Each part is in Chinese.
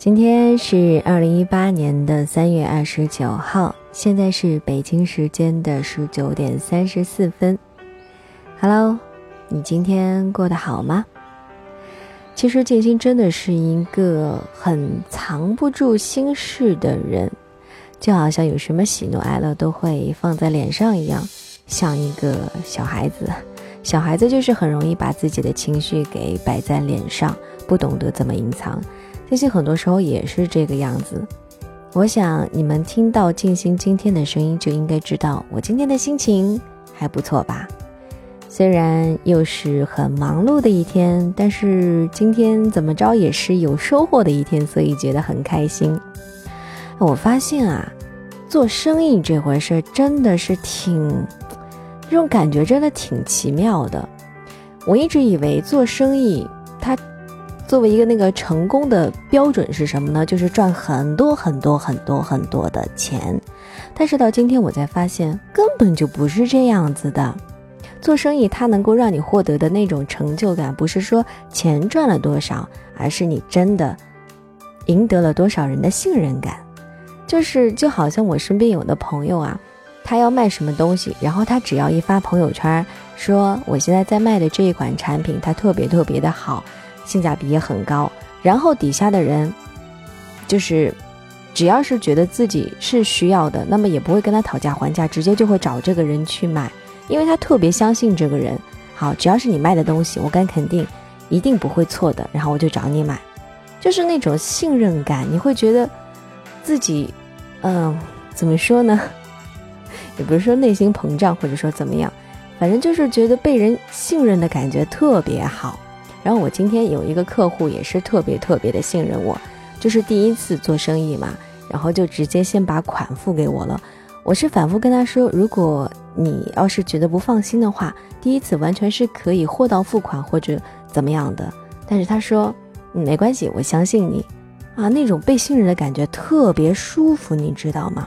今天是二零一八年的三月二十九号，现在是北京时间的十九点三十四分。Hello，你今天过得好吗？其实静心真的是一个很藏不住心事的人，就好像有什么喜怒哀乐都会放在脸上一样，像一个小孩子。小孩子就是很容易把自己的情绪给摆在脸上，不懂得怎么隐藏。静心很多时候也是这个样子，我想你们听到静心今天的声音，就应该知道我今天的心情还不错吧。虽然又是很忙碌的一天，但是今天怎么着也是有收获的一天，所以觉得很开心。我发现啊，做生意这回事真的是挺，这种感觉真的挺奇妙的。我一直以为做生意，它。作为一个那个成功的标准是什么呢？就是赚很多很多很多很多的钱。但是到今天我才发现，根本就不是这样子的。做生意它能够让你获得的那种成就感，不是说钱赚了多少，而是你真的赢得了多少人的信任感。就是就好像我身边有的朋友啊，他要卖什么东西，然后他只要一发朋友圈说我现在在卖的这一款产品，它特别特别的好。性价比也很高，然后底下的人，就是只要是觉得自己是需要的，那么也不会跟他讨价还价，直接就会找这个人去买，因为他特别相信这个人。好，只要是你卖的东西，我敢肯定一定不会错的，然后我就找你买，就是那种信任感，你会觉得自己，嗯，怎么说呢？也不是说内心膨胀，或者说怎么样，反正就是觉得被人信任的感觉特别好。然后我今天有一个客户也是特别特别的信任我，就是第一次做生意嘛，然后就直接先把款付给我了。我是反复跟他说，如果你要是觉得不放心的话，第一次完全是可以货到付款或者怎么样的。但是他说，没关系，我相信你，啊，那种被信任的感觉特别舒服，你知道吗？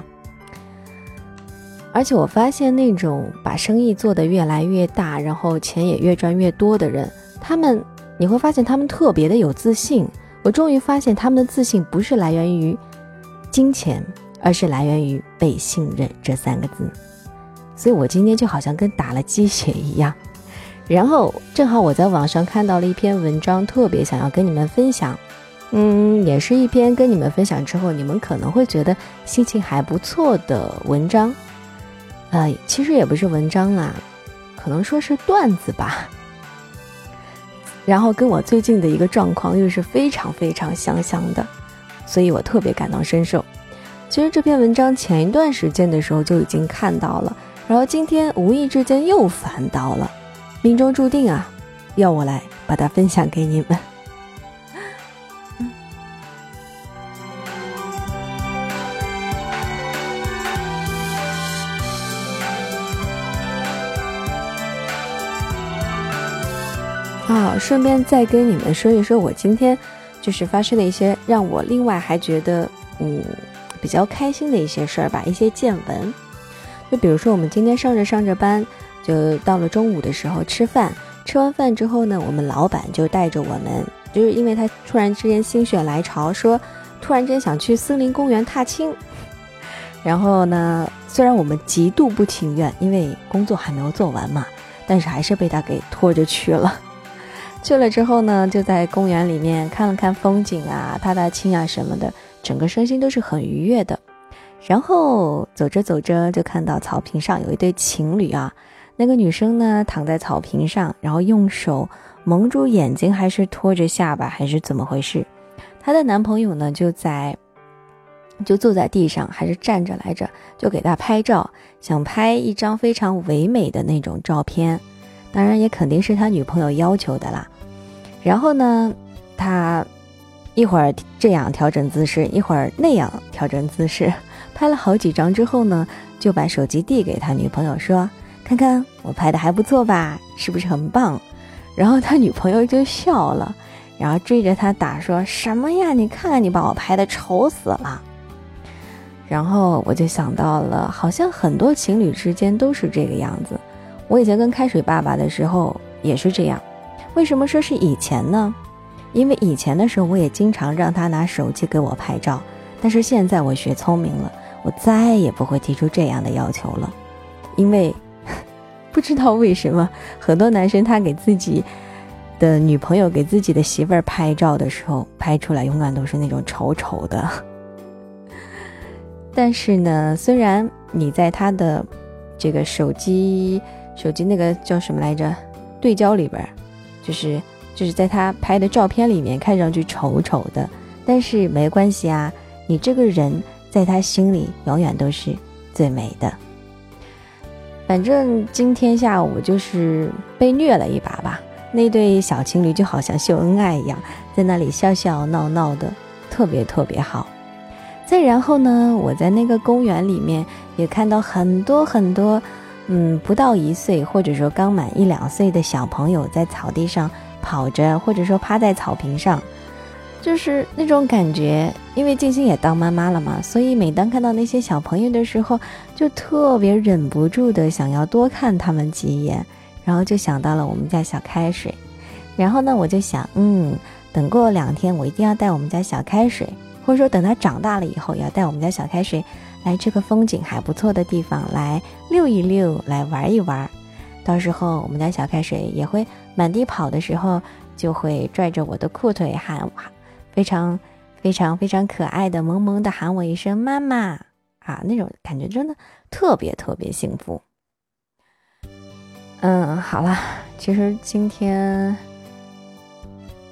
而且我发现那种把生意做得越来越大，然后钱也越赚越多的人，他们。你会发现他们特别的有自信。我终于发现他们的自信不是来源于金钱，而是来源于被信任这三个字。所以我今天就好像跟打了鸡血一样。然后正好我在网上看到了一篇文章，特别想要跟你们分享。嗯，也是一篇跟你们分享之后，你们可能会觉得心情还不错的文章。呃，其实也不是文章啦，可能说是段子吧。然后跟我最近的一个状况又是非常非常相像的，所以我特别感同身受。其实这篇文章前一段时间的时候就已经看到了，然后今天无意之间又翻到了，命中注定啊，要我来把它分享给你们。啊，顺便再跟你们说一说，我今天就是发生的一些让我另外还觉得嗯比较开心的一些事儿吧，一些见闻。就比如说，我们今天上着上着班，就到了中午的时候吃饭，吃完饭之后呢，我们老板就带着我们，就是因为他突然之间心血来潮，说突然间想去森林公园踏青。然后呢，虽然我们极度不情愿，因为工作还没有做完嘛，但是还是被他给拖着去了。去了之后呢，就在公园里面看了看风景啊，踏踏青啊什么的，整个身心都是很愉悦的。然后走着走着，就看到草坪上有一对情侣啊，那个女生呢躺在草坪上，然后用手蒙住眼睛，还是托着下巴，还是怎么回事？她的男朋友呢就在，就坐在地上，还是站着来着，就给她拍照，想拍一张非常唯美的那种照片，当然也肯定是他女朋友要求的啦。然后呢，他一会儿这样调整姿势，一会儿那样调整姿势，拍了好几张之后呢，就把手机递给他女朋友说：“看看我拍的还不错吧，是不是很棒？”然后他女朋友就笑了，然后追着他打说什么呀？你看看你把我拍的丑死了。然后我就想到了，好像很多情侣之间都是这个样子。我以前跟开水爸爸的时候也是这样。为什么说是以前呢？因为以前的时候我也经常让他拿手机给我拍照，但是现在我学聪明了，我再也不会提出这样的要求了，因为 不知道为什么很多男生他给自己的女朋友、给自己的媳妇儿拍照的时候，拍出来永远都是那种丑丑的。但是呢，虽然你在他的这个手机手机那个叫什么来着对焦里边，就是就是在他拍的照片里面看上去丑丑的，但是没关系啊，你这个人在他心里永远都是最美的。反正今天下午就是被虐了一把吧，那对小情侣就好像秀恩爱一样，在那里笑笑闹闹的，特别特别好。再然后呢，我在那个公园里面也看到很多很多，嗯，不到一岁或者说刚满一两岁的小朋友在草地上跑着，或者说趴在草坪上，就是那种感觉。因为静心也当妈妈了嘛，所以每当看到那些小朋友的时候，就特别忍不住的想要多看他们几眼，然后就想到了我们家小开水。然后呢，我就想，嗯，等过两天我一定要带我们家小开水。或者说，等他长大了以后，也要带我们家小开水来这个风景还不错的地方来溜一溜，来玩一玩。到时候我们家小开水也会满地跑的时候，就会拽着我的裤腿喊，非常非常非常可爱的萌萌的喊我一声妈妈啊，那种感觉真的特别特别幸福。嗯，好了，其实今天，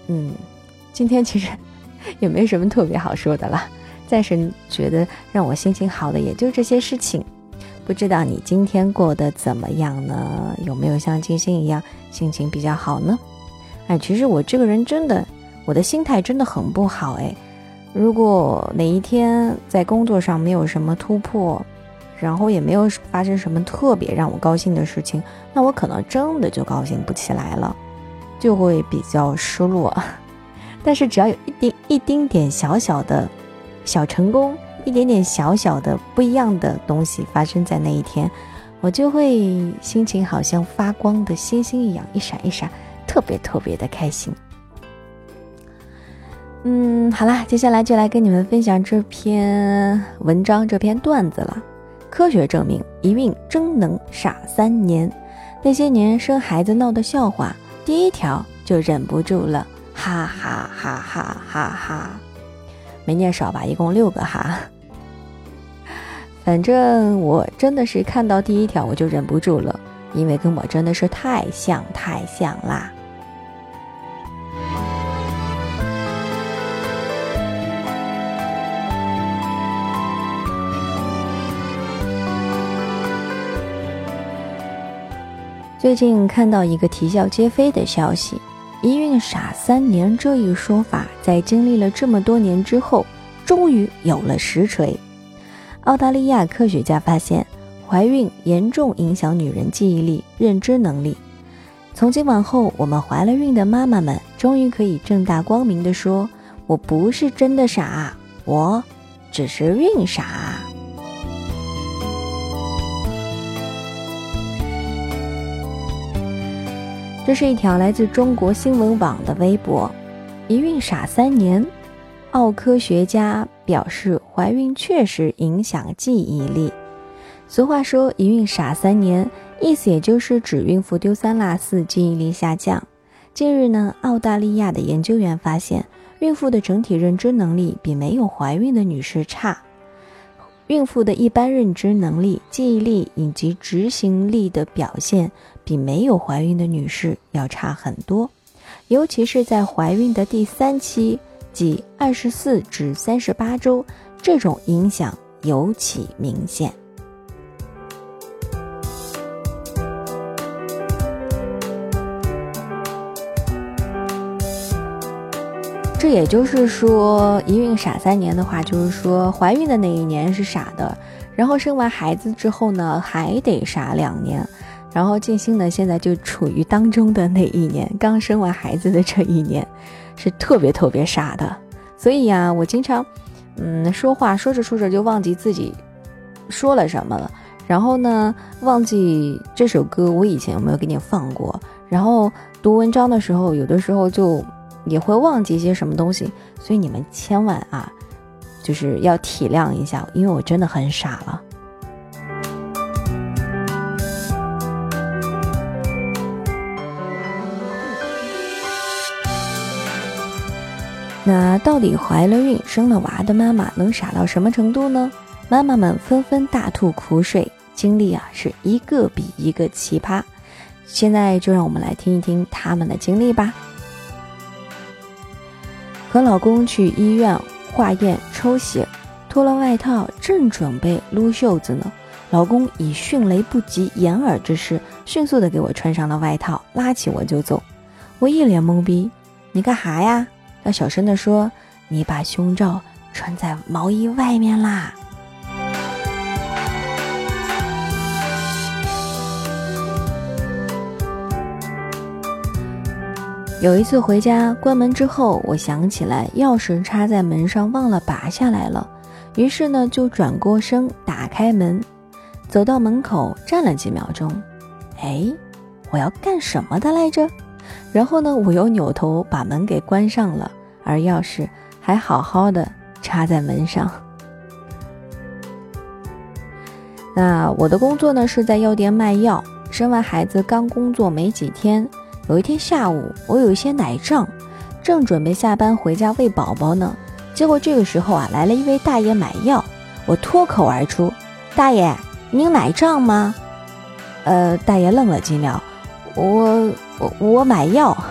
嗯，今天其实。也没什么特别好说的了，暂时觉得让我心情好的也就这些事情。不知道你今天过得怎么样呢？有没有像金星一样心情比较好呢？哎，其实我这个人真的，我的心态真的很不好哎。如果哪一天在工作上没有什么突破，然后也没有发生什么特别让我高兴的事情，那我可能真的就高兴不起来了，就会比较失落。但是只要有一丁一丁点小小的，小成功，一点点小小的不一样的东西发生在那一天，我就会心情好像发光的星星一样一闪一闪，特别特别的开心。嗯，好啦，接下来就来跟你们分享这篇文章这篇段子了。科学证明，一孕真能傻三年。那些年生孩子闹的笑话，第一条就忍不住了。哈哈哈哈哈哈，没念少吧？一共六个哈。反正我真的是看到第一条我就忍不住了，因为跟我真的是太像太像啦。最近看到一个啼笑皆非的消息。一孕傻三年这一说法，在经历了这么多年之后，终于有了实锤。澳大利亚科学家发现，怀孕严重影响女人记忆力、认知能力。从今往后，我们怀了孕的妈妈们，终于可以正大光明地说：“我不是真的傻，我只是孕傻。”这是一条来自中国新闻网的微博，一孕傻三年，澳科学家表示怀孕确实影响记忆力。俗话说一孕傻三年，意思也就是指孕妇丢三落四，记忆力下降。近日呢，澳大利亚的研究员发现，孕妇的整体认知能力比没有怀孕的女士差。孕妇的一般认知能力、记忆力以及执行力的表现比没有怀孕的女士要差很多，尤其是在怀孕的第三期，即二十四至三十八周，这种影响尤其明显。这也就是说，一孕傻三年的话，就是说怀孕的那一年是傻的，然后生完孩子之后呢，还得傻两年，然后静心呢，现在就处于当中的那一年，刚生完孩子的这一年，是特别特别傻的。所以呀，我经常，嗯，说话说着说着就忘记自己说了什么了，然后呢，忘记这首歌我以前有没有给你放过，然后读文章的时候，有的时候就。也会忘记一些什么东西，所以你们千万啊，就是要体谅一下，因为我真的很傻了。那到底怀了孕、生了娃的妈妈能傻到什么程度呢？妈妈们纷纷大吐苦水，经历啊是一个比一个奇葩。现在就让我们来听一听他们的经历吧。和老公去医院化验抽血，脱了外套，正准备撸袖子呢，老公以迅雷不及掩耳之势，迅速的给我穿上了外套，拉起我就走。我一脸懵逼，你干哈呀？他小声的说：“你把胸罩穿在毛衣外面啦。”有一次回家关门之后，我想起来钥匙插在门上，忘了拔下来了。于是呢，就转过身打开门，走到门口站了几秒钟。哎，我要干什么的来着？然后呢，我又扭头把门给关上了，而钥匙还好好的插在门上。那我的工作呢是在药店卖药。生完孩子刚工作没几天，有一天下午我有一些奶胀，正准备下班回家喂宝宝呢，结果这个时候啊来了一位大爷买药，我脱口而出：“大爷，您奶胀吗？”呃，大爷愣了几秒，我。我我买药。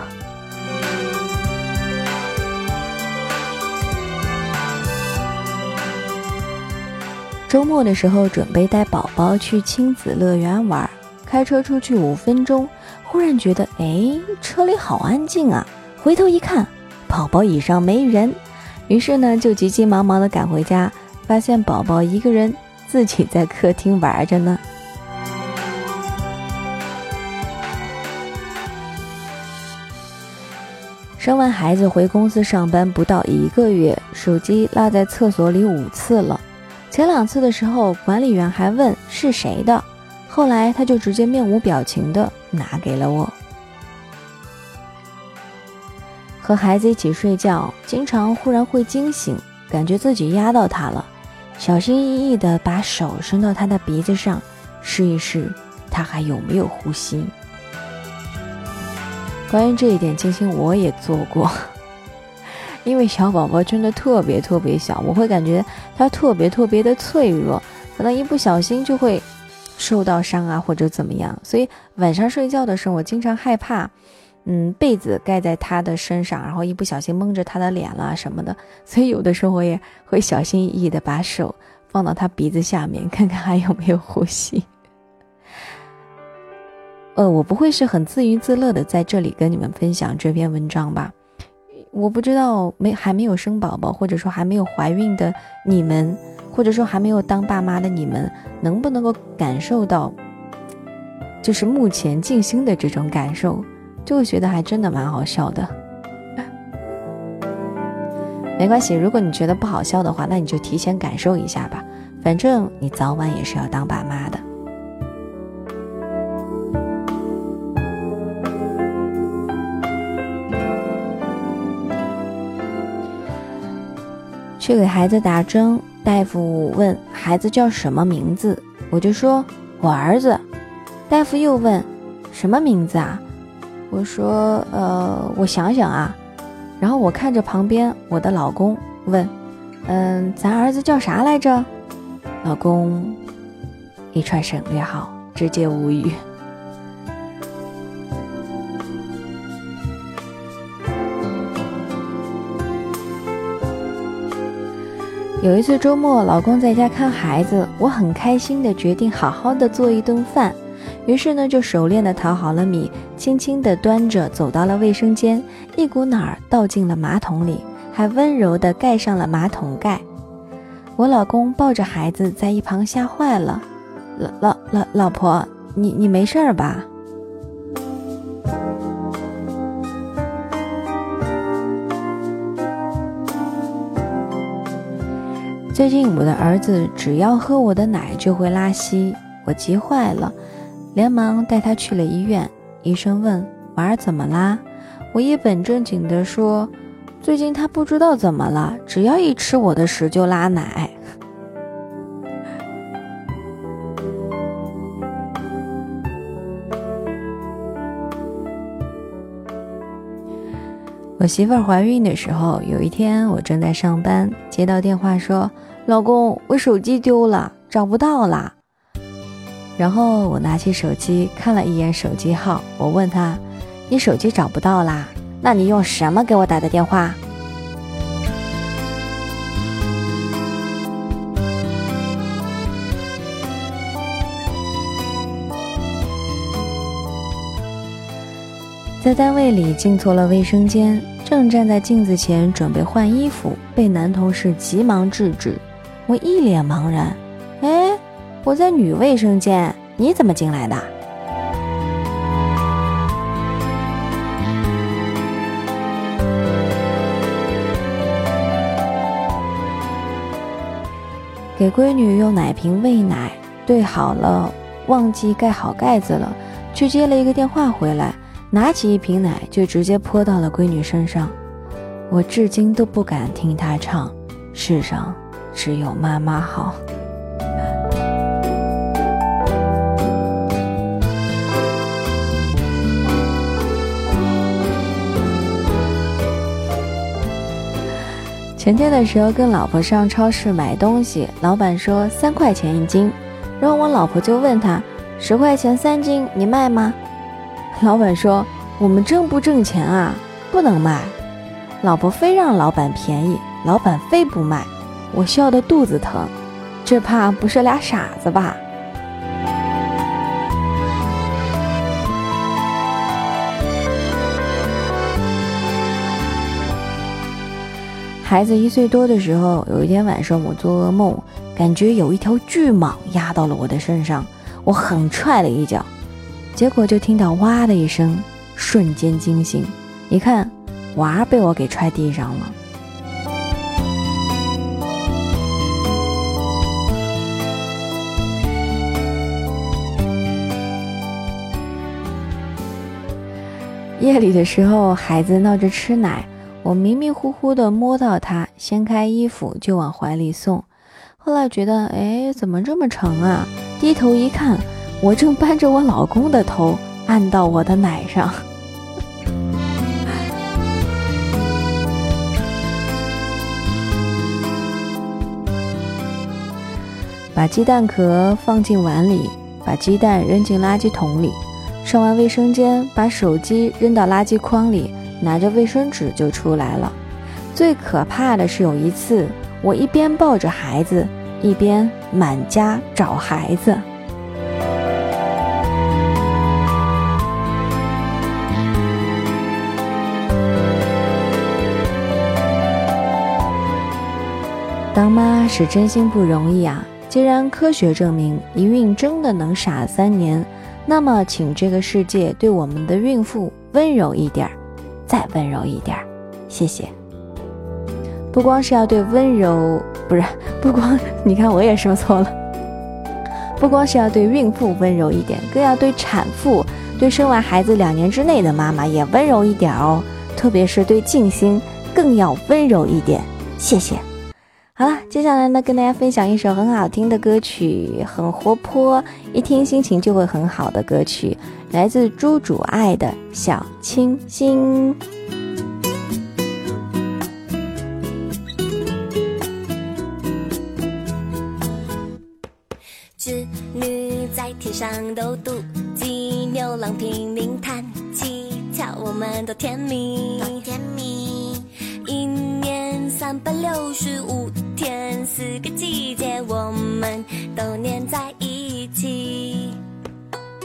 周末的时候，准备带宝宝去亲子乐园玩，开车出去五分钟，忽然觉得，哎，车里好安静啊！回头一看，宝宝椅上没人，于是呢，就急急忙忙的赶回家，发现宝宝一个人自己在客厅玩着呢。生完孩子回公司上班不到一个月，手机落在厕所里五次了。前两次的时候，管理员还问是谁的，后来他就直接面无表情的拿给了我。和孩子一起睡觉，经常忽然会惊醒，感觉自己压到他了，小心翼翼的把手伸到他的鼻子上，试一试他还有没有呼吸。关于这一点，金星我也做过，因为小宝宝真的特别特别小，我会感觉他特别特别的脆弱，可能一不小心就会受到伤啊，或者怎么样。所以晚上睡觉的时候，我经常害怕，嗯，被子盖在他的身上，然后一不小心蒙着他的脸啦什么的。所以有的时候我也会小心翼翼的把手放到他鼻子下面，看看还有没有呼吸。呃，我不会是很自娱自乐的在这里跟你们分享这篇文章吧？我不知道没还没有生宝宝，或者说还没有怀孕的你们，或者说还没有当爸妈的你们，能不能够感受到，就是目前静心的这种感受，就会觉得还真的蛮好笑的。没关系，如果你觉得不好笑的话，那你就提前感受一下吧，反正你早晚也是要当爸妈的。去给孩子打针，大夫问孩子叫什么名字，我就说我儿子。大夫又问什么名字啊？我说呃，我想想啊。然后我看着旁边我的老公问，嗯，咱儿子叫啥来着？老公一串省略号，直接无语。有一次周末，老公在家看孩子，我很开心的决定好好的做一顿饭，于是呢就熟练的淘好了米，轻轻的端着走到了卫生间，一股脑儿倒进了马桶里，还温柔的盖上了马桶盖。我老公抱着孩子在一旁吓坏了，老老老老婆，你你没事儿吧？最近我的儿子只要喝我的奶就会拉稀，我急坏了，连忙带他去了医院。医生问娃儿怎么啦？我一本正经地说：“最近他不知道怎么了，只要一吃我的屎就拉奶。”我媳妇儿怀孕的时候，有一天我正在上班，接到电话说：“老公，我手机丢了，找不到啦。”然后我拿起手机看了一眼手机号，我问他。你手机找不到啦？那你用什么给我打的电话？在单位里进错了卫生间，正站在镜子前准备换衣服，被男同事急忙制止。我一脸茫然，哎，我在女卫生间，你怎么进来的？给闺女用奶瓶喂奶，对好了，忘记盖好盖子了，去接了一个电话回来，拿起一瓶奶就直接泼到了闺女身上。我至今都不敢听她唱《世上只有妈妈好》。前天的时候跟老婆上超市买东西，老板说三块钱一斤，然后我老婆就问他十块钱三斤你卖吗？老板说我们挣不挣钱啊，不能卖。老婆非让老板便宜，老板非不卖，我笑得肚子疼，这怕不是俩傻子吧？孩子一岁多的时候，有一天晚上我做噩梦，感觉有一条巨蟒压到了我的身上，我狠踹了一脚，结果就听到哇的一声，瞬间惊醒，一看娃被我给踹地上了。夜里的时候，孩子闹着吃奶。我迷迷糊糊的摸到他，掀开衣服就往怀里送。后来觉得，哎，怎么这么沉啊？低头一看，我正扳着我老公的头按到我的奶上。把鸡蛋壳放进碗里，把鸡蛋扔进垃圾桶里。上完卫生间，把手机扔到垃圾筐里。拿着卫生纸就出来了。最可怕的是有一次，我一边抱着孩子，一边满家找孩子。当妈是真心不容易啊！既然科学证明一孕真的能傻三年，那么请这个世界对我们的孕妇温柔一点儿。再温柔一点儿，谢谢。不光是要对温柔，不是不光，你看我也说错了。不光是要对孕妇温柔一点，更要对产妇、对生完孩子两年之内的妈妈也温柔一点哦。特别是对静心，更要温柔一点。谢谢。好了，接下来呢，跟大家分享一首很好听的歌曲，很活泼，一听心情就会很好的歌曲。来自朱主爱的小清新。织女在天上斗妒忌，牛郎拼命弹吉他，我们都甜蜜。甜蜜。一年三百六十五天，四个季节，我们都粘在一起。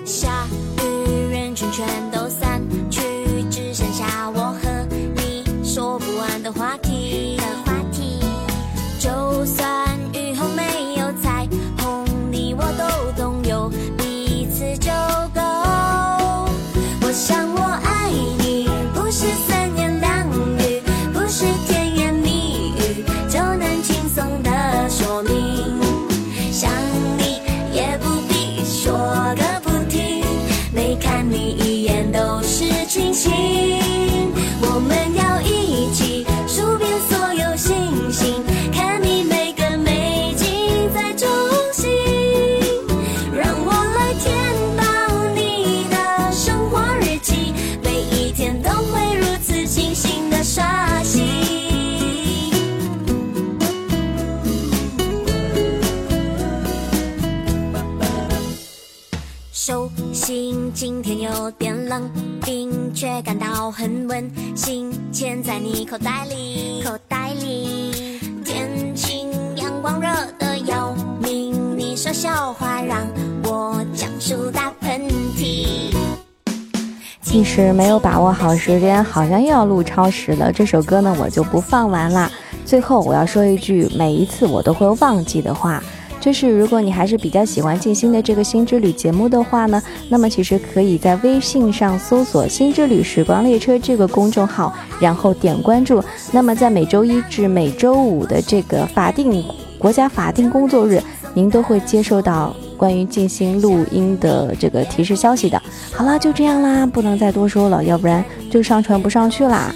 下雨，人群全都散冷，冰却感到很温馨，嵌在你口袋里，口袋里。天晴，阳光热得要命，你说笑话让我讲述打喷嚏。其实没有把握好时间，好像又要录超时了。这首歌呢，我就不放完啦。最后我要说一句，每一次我都会忘记的话。就是如果你还是比较喜欢静心的这个新之旅节目的话呢，那么其实可以在微信上搜索“新之旅时光列车”这个公众号，然后点关注。那么在每周一至每周五的这个法定国家法定工作日，您都会接收到关于静心录音的这个提示消息的。好了，就这样啦，不能再多说了，要不然就上传不上去啦。